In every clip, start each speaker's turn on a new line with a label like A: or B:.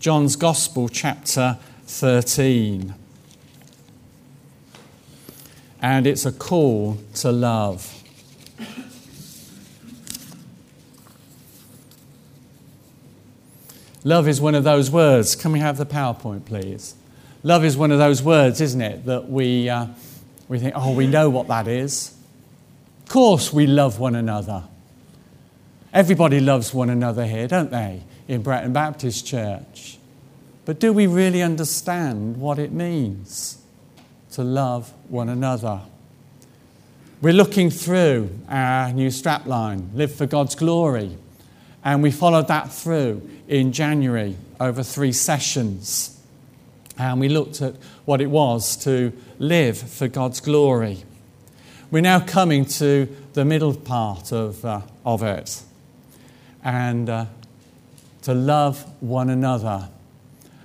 A: John's Gospel, chapter 13. And it's a call to love. Love is one of those words. Can we have the PowerPoint, please? Love is one of those words, isn't it, that we, uh, we think, oh, we know what that is. Of course, we love one another. Everybody loves one another here, don't they, in Bretton Baptist Church? But do we really understand what it means to love one another? We're looking through our new strapline, Live for God's Glory, and we followed that through in January over three sessions. And we looked at what it was to live for God's glory. We're now coming to the middle part of, uh, of it and uh, to love one another.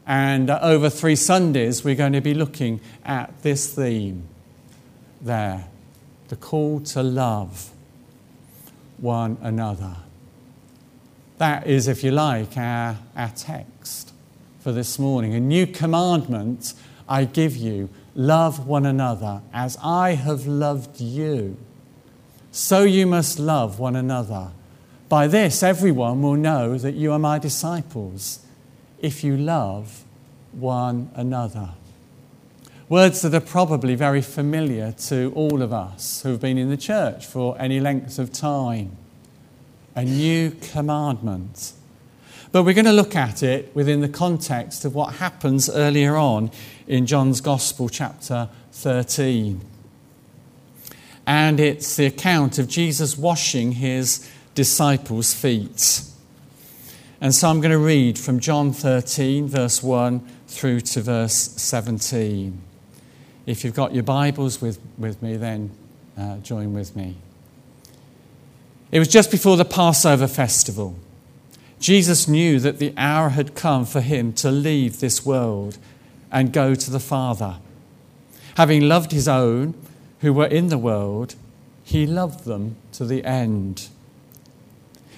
A: And uh, over three Sundays, we're going to be looking at this theme there the call to love one another. That is, if you like, our, our text for this morning. A new commandment I give you love one another as I have loved you. So you must love one another. By this, everyone will know that you are my disciples if you love one another. Words that are probably very familiar to all of us who have been in the church for any length of time a new commandment. But we're going to look at it within the context of what happens earlier on in John's Gospel, chapter 13. And it's the account of Jesus washing his disciples' feet. And so I'm going to read from John 13, verse 1 through to verse 17. If you've got your Bibles with, with me, then uh, join with me. It was just before the Passover festival. Jesus knew that the hour had come for him to leave this world and go to the Father. Having loved his own who were in the world, he loved them to the end.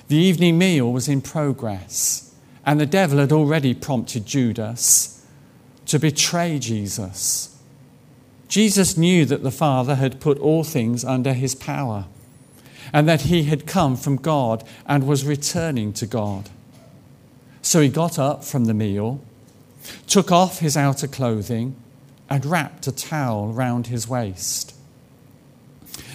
A: The evening meal was in progress, and the devil had already prompted Judas to betray Jesus. Jesus knew that the Father had put all things under his power and that he had come from God and was returning to God. So he got up from the meal, took off his outer clothing, and wrapped a towel round his waist.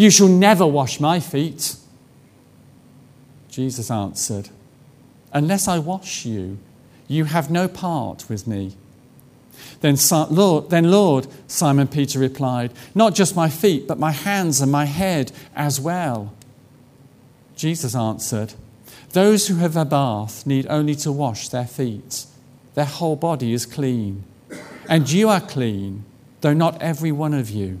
A: you shall never wash my feet. Jesus answered, Unless I wash you, you have no part with me. Then Lord, then, Lord, Simon Peter replied, Not just my feet, but my hands and my head as well. Jesus answered, Those who have a bath need only to wash their feet. Their whole body is clean. And you are clean, though not every one of you.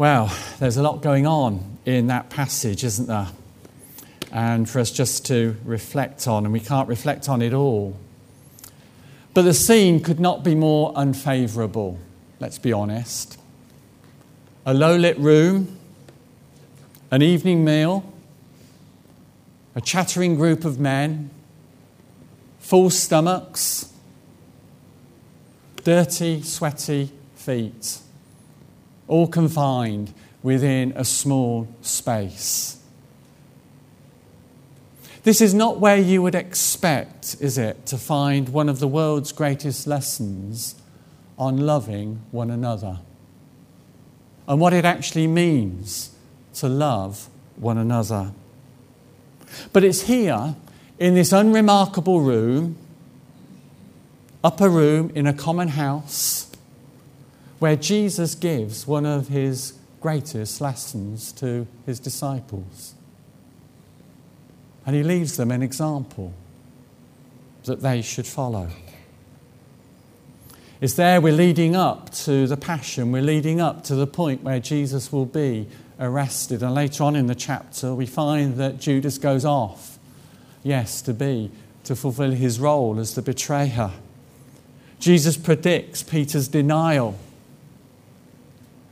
A: Well, there's a lot going on in that passage, isn't there? And for us just to reflect on, and we can't reflect on it all. But the scene could not be more unfavourable, let's be honest. A low lit room, an evening meal, a chattering group of men, full stomachs, dirty, sweaty feet, all confined within a small space. This is not where you would expect, is it, to find one of the world's greatest lessons on loving one another and what it actually means to love one another. But it's here, in this unremarkable room, upper room in a common house, where Jesus gives one of his greatest lessons to his disciples. And he leaves them an example that they should follow. It's there we're leading up to the passion, we're leading up to the point where Jesus will be arrested. And later on in the chapter, we find that Judas goes off, yes, to be, to fulfill his role as the betrayer. Jesus predicts Peter's denial.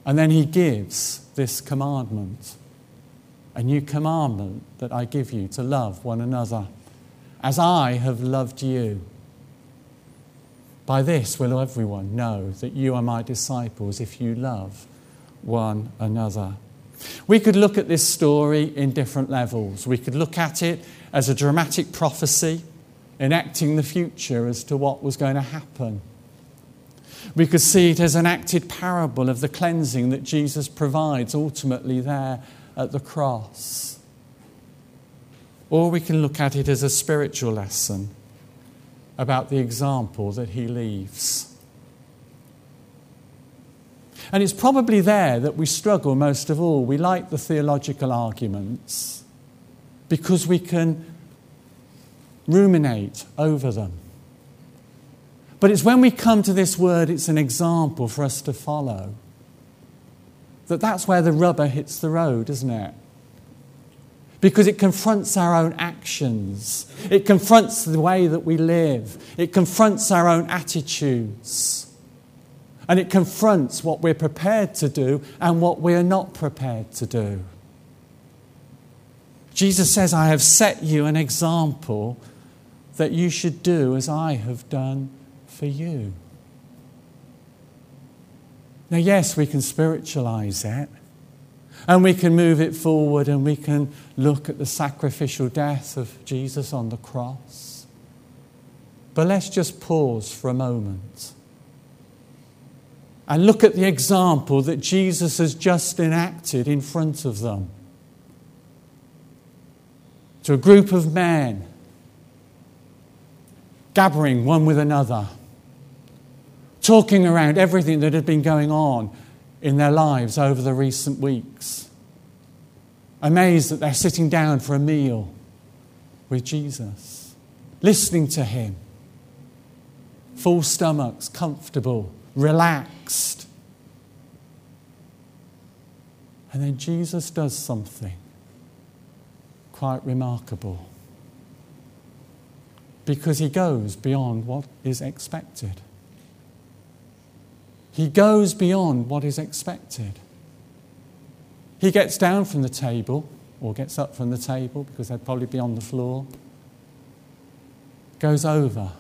A: And then he gives this commandment a new commandment that I give you to love one another as I have loved you. By this will everyone know that you are my disciples if you love one another. We could look at this story in different levels. We could look at it as a dramatic prophecy enacting the future as to what was going to happen. We could see it as an acted parable of the cleansing that Jesus provides ultimately there at the cross. Or we can look at it as a spiritual lesson about the example that he leaves. And it's probably there that we struggle most of all. We like the theological arguments because we can ruminate over them. But it's when we come to this word, it's an example for us to follow that that's where the rubber hits the road, isn't it? Because it confronts our own actions. It confronts the way that we live. It confronts our own attitudes. And it confronts what we're prepared to do and what we are not prepared to do. Jesus says, I have set you an example that you should do as I have done for you. Now, yes, we can spiritualize it and we can move it forward and we can look at the sacrificial death of Jesus on the cross. But let's just pause for a moment and look at the example that Jesus has just enacted in front of them. To a group of men gathering one with another talking around everything that had been going on in their lives over the recent weeks. Amazed that they're sitting down for a meal with Jesus, listening to him, full stomachs, comfortable, relaxed. And then Jesus does something quite remarkable because he goes beyond what is expected. He goes beyond what is expected. He gets down from the table, or gets up from the table because they'd probably be on the floor, goes over,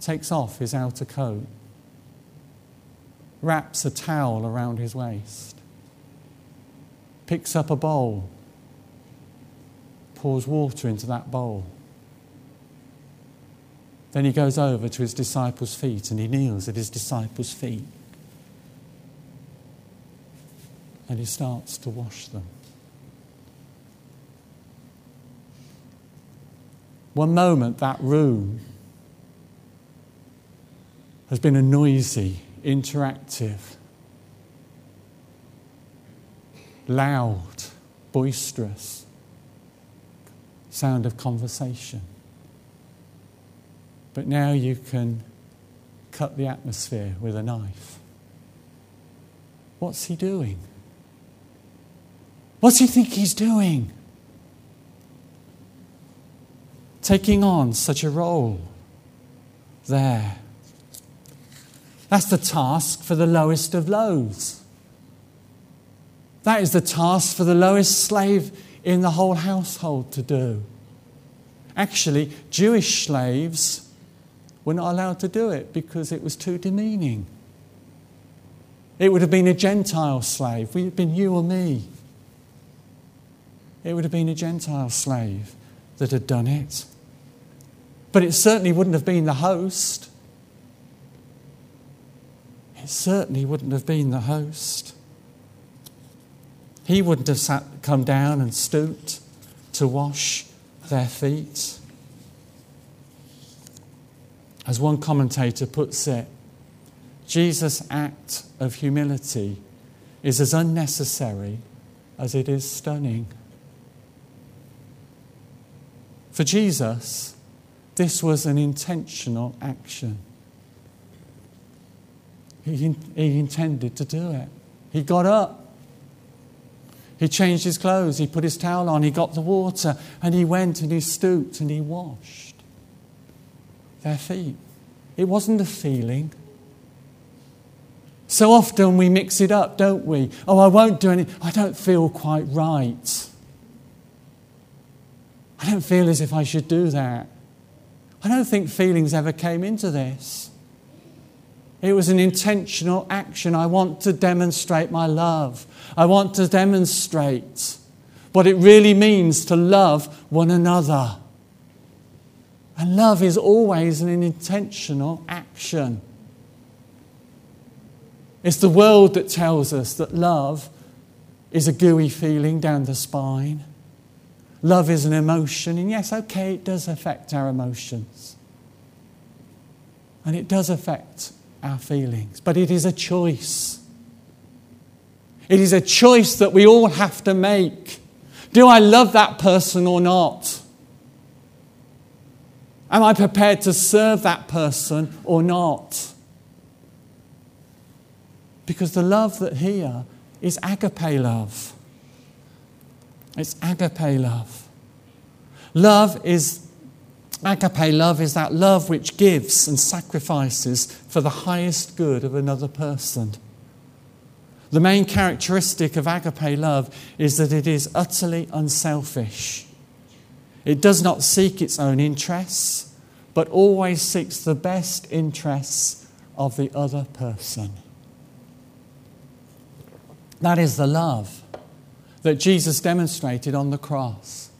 A: takes off his outer coat, wraps a towel around his waist, picks up a bowl, pours water into that bowl. Then he goes over to his disciples' feet and he kneels at his disciples' feet. And he starts to wash them. One moment, that room has been a noisy, interactive, loud, boisterous sound of conversation. But now you can cut the atmosphere with a knife. What's he doing? What's he think he's doing? Taking on such a role there That's the task for the lowest of lows. That is the task for the lowest slave in the whole household to do. Actually, Jewish slaves were not allowed to do it because it was too demeaning. It would have been a Gentile slave. It would have been you or me. It would have been a Gentile slave that had done it. But it certainly wouldn't have been the host. It certainly wouldn't have been the host. He wouldn't have sat, come down and stooped to wash their feet. As one commentator puts it, Jesus' act of humility is as unnecessary as it is stunning. For Jesus, this was an intentional action. He, he intended to do it. He got up. He changed his clothes. He put his towel on. He got the water. And he went and he stooped and he washed their feet. It wasn't a feeling. So often we mix it up, don't we? Oh, I won't do anything. I don't feel quite right. I don't feel as if I should do that. I don't think feelings ever came into this. It was an intentional action. I want to demonstrate my love. I want to demonstrate what it really means to love one another. And love is always an intentional action. It's the world that tells us that love is a gooey feeling down the spine. Love is an emotion, and yes, okay, it does affect our emotions. And it does affect our feelings, but it is a choice. It is a choice that we all have to make. Do I love that person or not? Am I prepared to serve that person or not? Because the love that here is agape love. It's agape love. Love is, agape love is that love which gives and sacrifices for the highest good of another person. The main characteristic of agape love is that it is utterly unselfish. It does not seek its own interests, but always seeks the best interests of the other person. That is the love that Jesus demonstrated on the cross.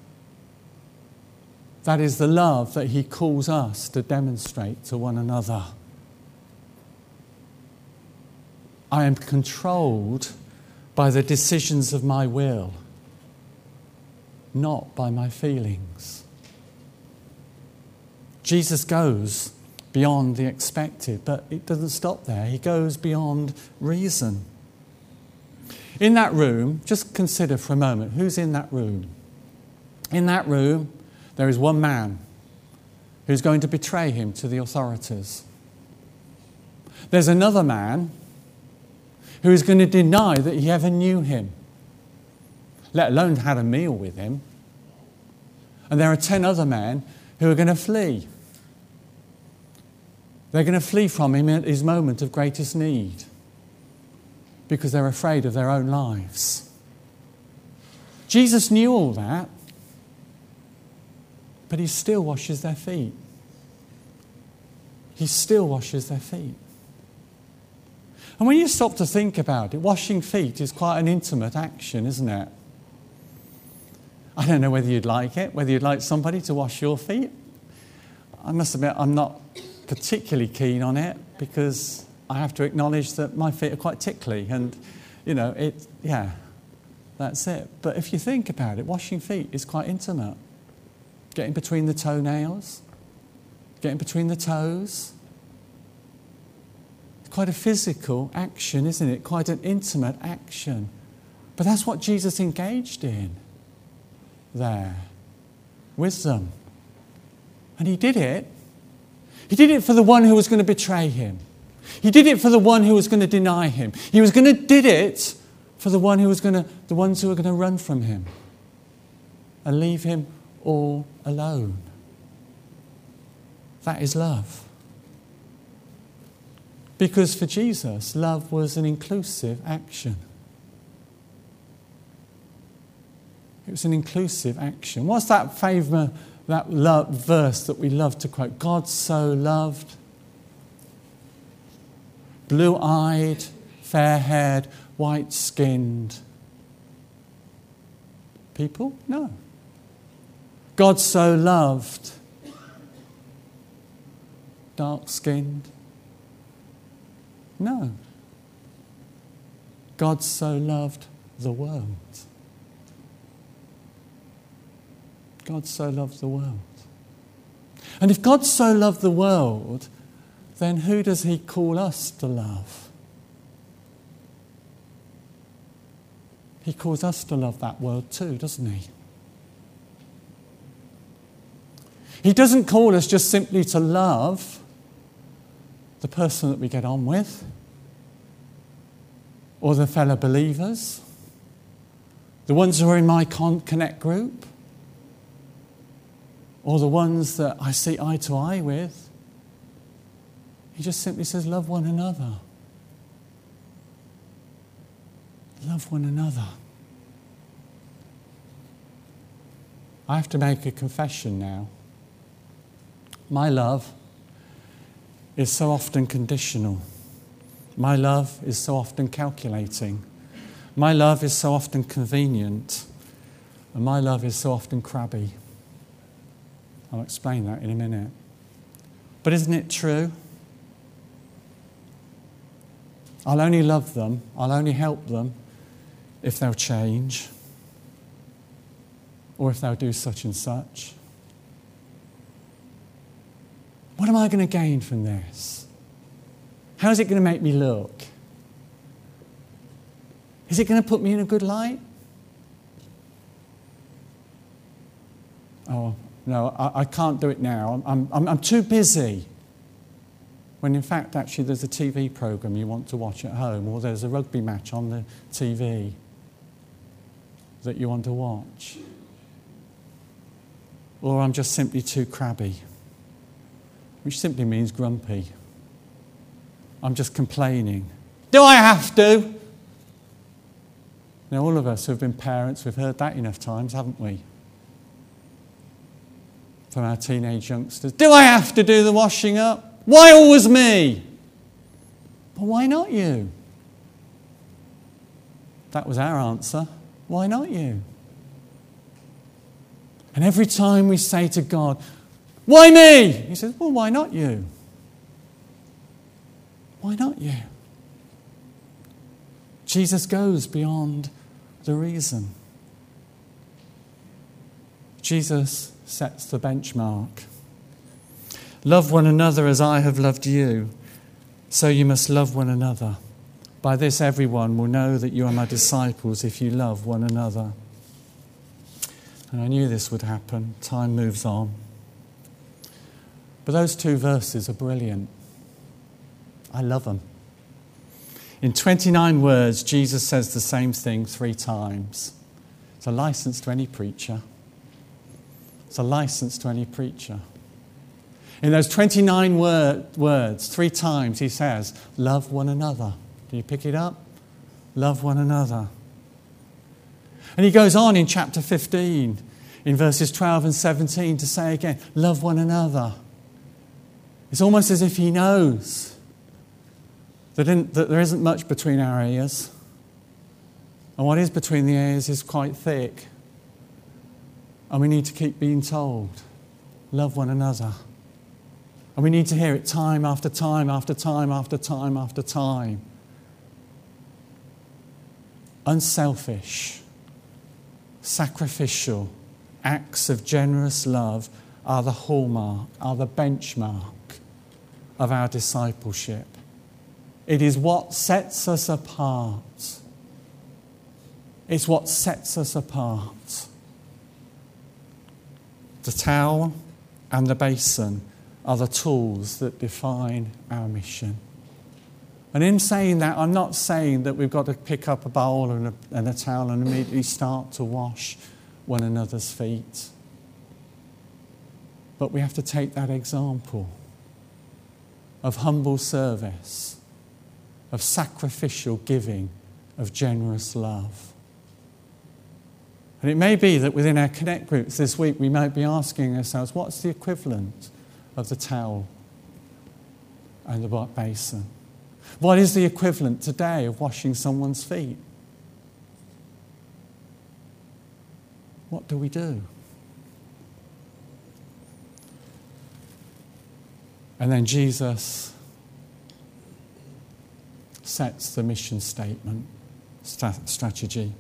A: That is the love that he calls us to demonstrate to one another. I am controlled by the decisions of my will not by my feelings. Jesus goes beyond the expected, but it doesn't stop there. He goes beyond reason. In that room, just consider for a moment who's in that room. In that room, there is one man who's going to betray him to the authorities. There's another man who is going to deny that he ever knew him let alone had a meal with him. And there are 10 other men who are going to flee. They're going to flee from him at his moment of greatest need because they're afraid of their own lives. Jesus knew all that, but he still washes their feet. He still washes their feet. And when you stop to think about it, washing feet is quite an intimate action, isn't it? I don't know whether you'd like it, whether you'd like somebody to wash your feet. I must admit, I'm not particularly keen on it because I have to acknowledge that my feet are quite tickly and, you know, it, yeah, that's it. But if you think about it, washing feet is quite intimate. Getting between the toenails, getting between the toes. It's quite a physical action, isn't it? Quite an intimate action. But that's what Jesus engaged in there with them. And he did it. He did it for the one who was going to betray him. He did it for the one who was going to deny him. He was going to did it for the one who was going to the ones who were going to run from him and leave him all alone. That is love. Because for Jesus, love was an inclusive action. It was an inclusive action. What's that favourite, that love, verse that we love to quote? God so loved, blue eyed, fair haired, white skinned people? No. God so loved, dark skinned? No. God so loved the world. God so loved the world. And if God so loved the world, then who does he call us to love? He calls us to love that world too, doesn't he? He doesn't call us just simply to love the person that we get on with or the fellow believers, the ones who are in my Connect group or the ones that I see eye to eye with. He just simply says, Love one another. Love one another. I have to make a confession now. My love is so often conditional. My love is so often calculating. My love is so often convenient. And my love is so often crabby. I'll explain that in a minute. But isn't it true? I'll only love them, I'll only help them if they'll change or if they'll do such and such. What am I going to gain from this? How's it going to make me look? Is it going to put me in a good light? Oh, no, I, I can't do it now. I'm, I'm, I'm too busy. When in fact, actually, there's a TV program you want to watch at home, or there's a rugby match on the TV that you want to watch. Or I'm just simply too crabby, which simply means grumpy. I'm just complaining. Do I have to? Now, all of us who have been parents, we've heard that enough times, haven't we? from our teenage youngsters. Do I have to do the washing up? Why always me? But why not you? That was our answer. Why not you? And every time we say to God, Why me? He says, Well, why not you? Why not you? Jesus goes beyond the reason. Jesus sets the benchmark. Love one another as I have loved you, so you must love one another. By this, everyone will know that you are my disciples if you love one another. And I knew this would happen. Time moves on. But those two verses are brilliant. I love them. In 29 words, Jesus says the same thing three times. It's a license to any preacher. It's a license to any preacher. In those 29 word, words, three times he says, Love one another. Do you pick it up? Love one another. And he goes on in chapter 15, in verses 12 and 17, to say again, Love one another. It's almost as if he knows that, in, that there isn't much between our ears. And what is between the ears is quite thick. And we need to keep being told love one another. And we need to hear it time after time after time after time after time. Unselfish, sacrificial acts of generous love are the hallmark, are the benchmark of our discipleship. It is what sets us apart. It's what sets us apart. The towel and the basin are the tools that define our mission. And in saying that, I'm not saying that we've got to pick up a bowl and a, and a towel and immediately start to wash one another's feet. But we have to take that example of humble service of sacrificial giving, of generous love. And it may be that within our connect groups this week, we might be asking ourselves, what's the equivalent of the towel and the basin? What is the equivalent today of washing someone's feet? What do we do? And then Jesus sets the mission statement, strategy.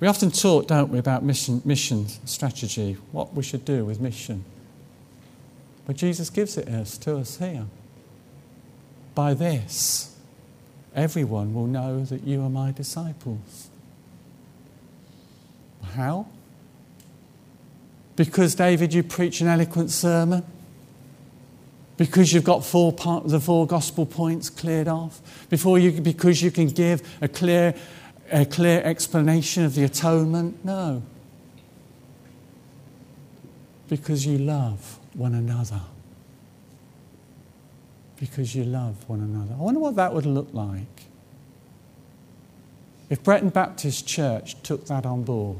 A: We often talk, don't we, about mission, mission strategy, what we should do with mission. But Jesus gives it us to us here. By this, everyone will know that you are my disciples. How? Because, David, you preach an eloquent sermon? Because you've got four part, the four gospel points cleared off? Before you, because you can give a clear, a clear explanation of the atonement? No. Because you love one another. Because you love one another. I wonder what that would look like if Bretton Baptist Church took that on board.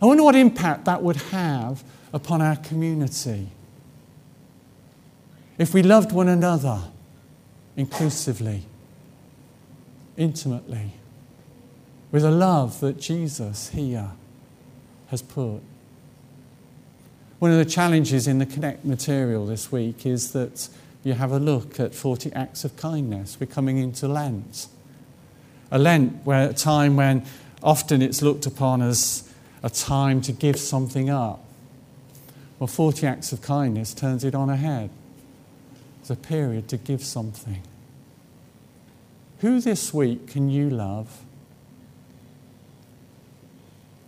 A: I wonder what impact that would have upon our community. If we loved one another inclusively, intimately, with a love that Jesus here has put. One of the challenges in the Connect material this week is that you have a look at 40 acts of kindness. We're coming into Lent. A Lent, where a time when often it's looked upon as a time to give something up. Well, 40 acts of kindness turns it on a head. It's a period to give something. Who this week can you love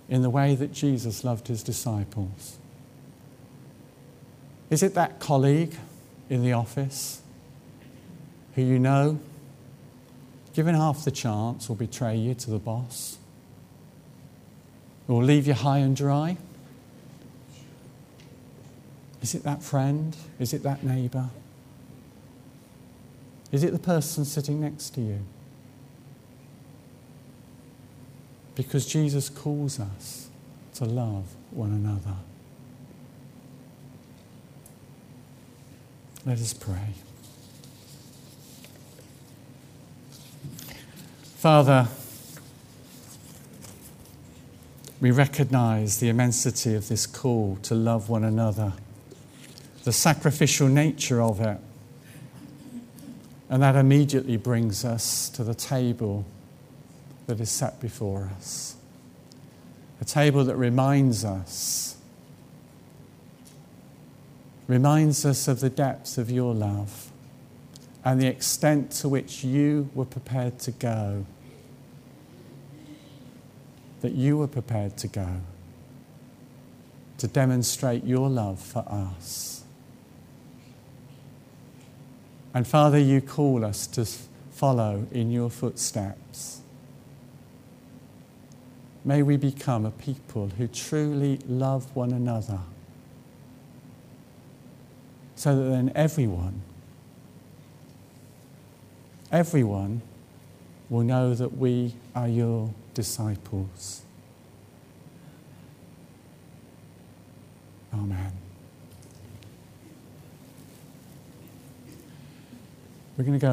A: in the way that Jesus loved his disciples? Is it that colleague in the office who you know, given half the chance, will betray you to the boss? Or leave you high and dry? Is it that friend? Is it that neighbour? Is it the person sitting next to you? Because Jesus calls us to love one another. Let us pray. Father, we recognize the immensity of this call to love one another, the sacrificial nature of it, and that immediately brings us to the table that is set before us. A table that reminds us, reminds us of the depth of your love and the extent to which you were prepared to go. That you were prepared to go to demonstrate your love for us. And Father, you call us to follow in your footsteps. May we become a people who truly love one another so that then everyone, everyone will know that we are your disciples. Amen. We're going to go.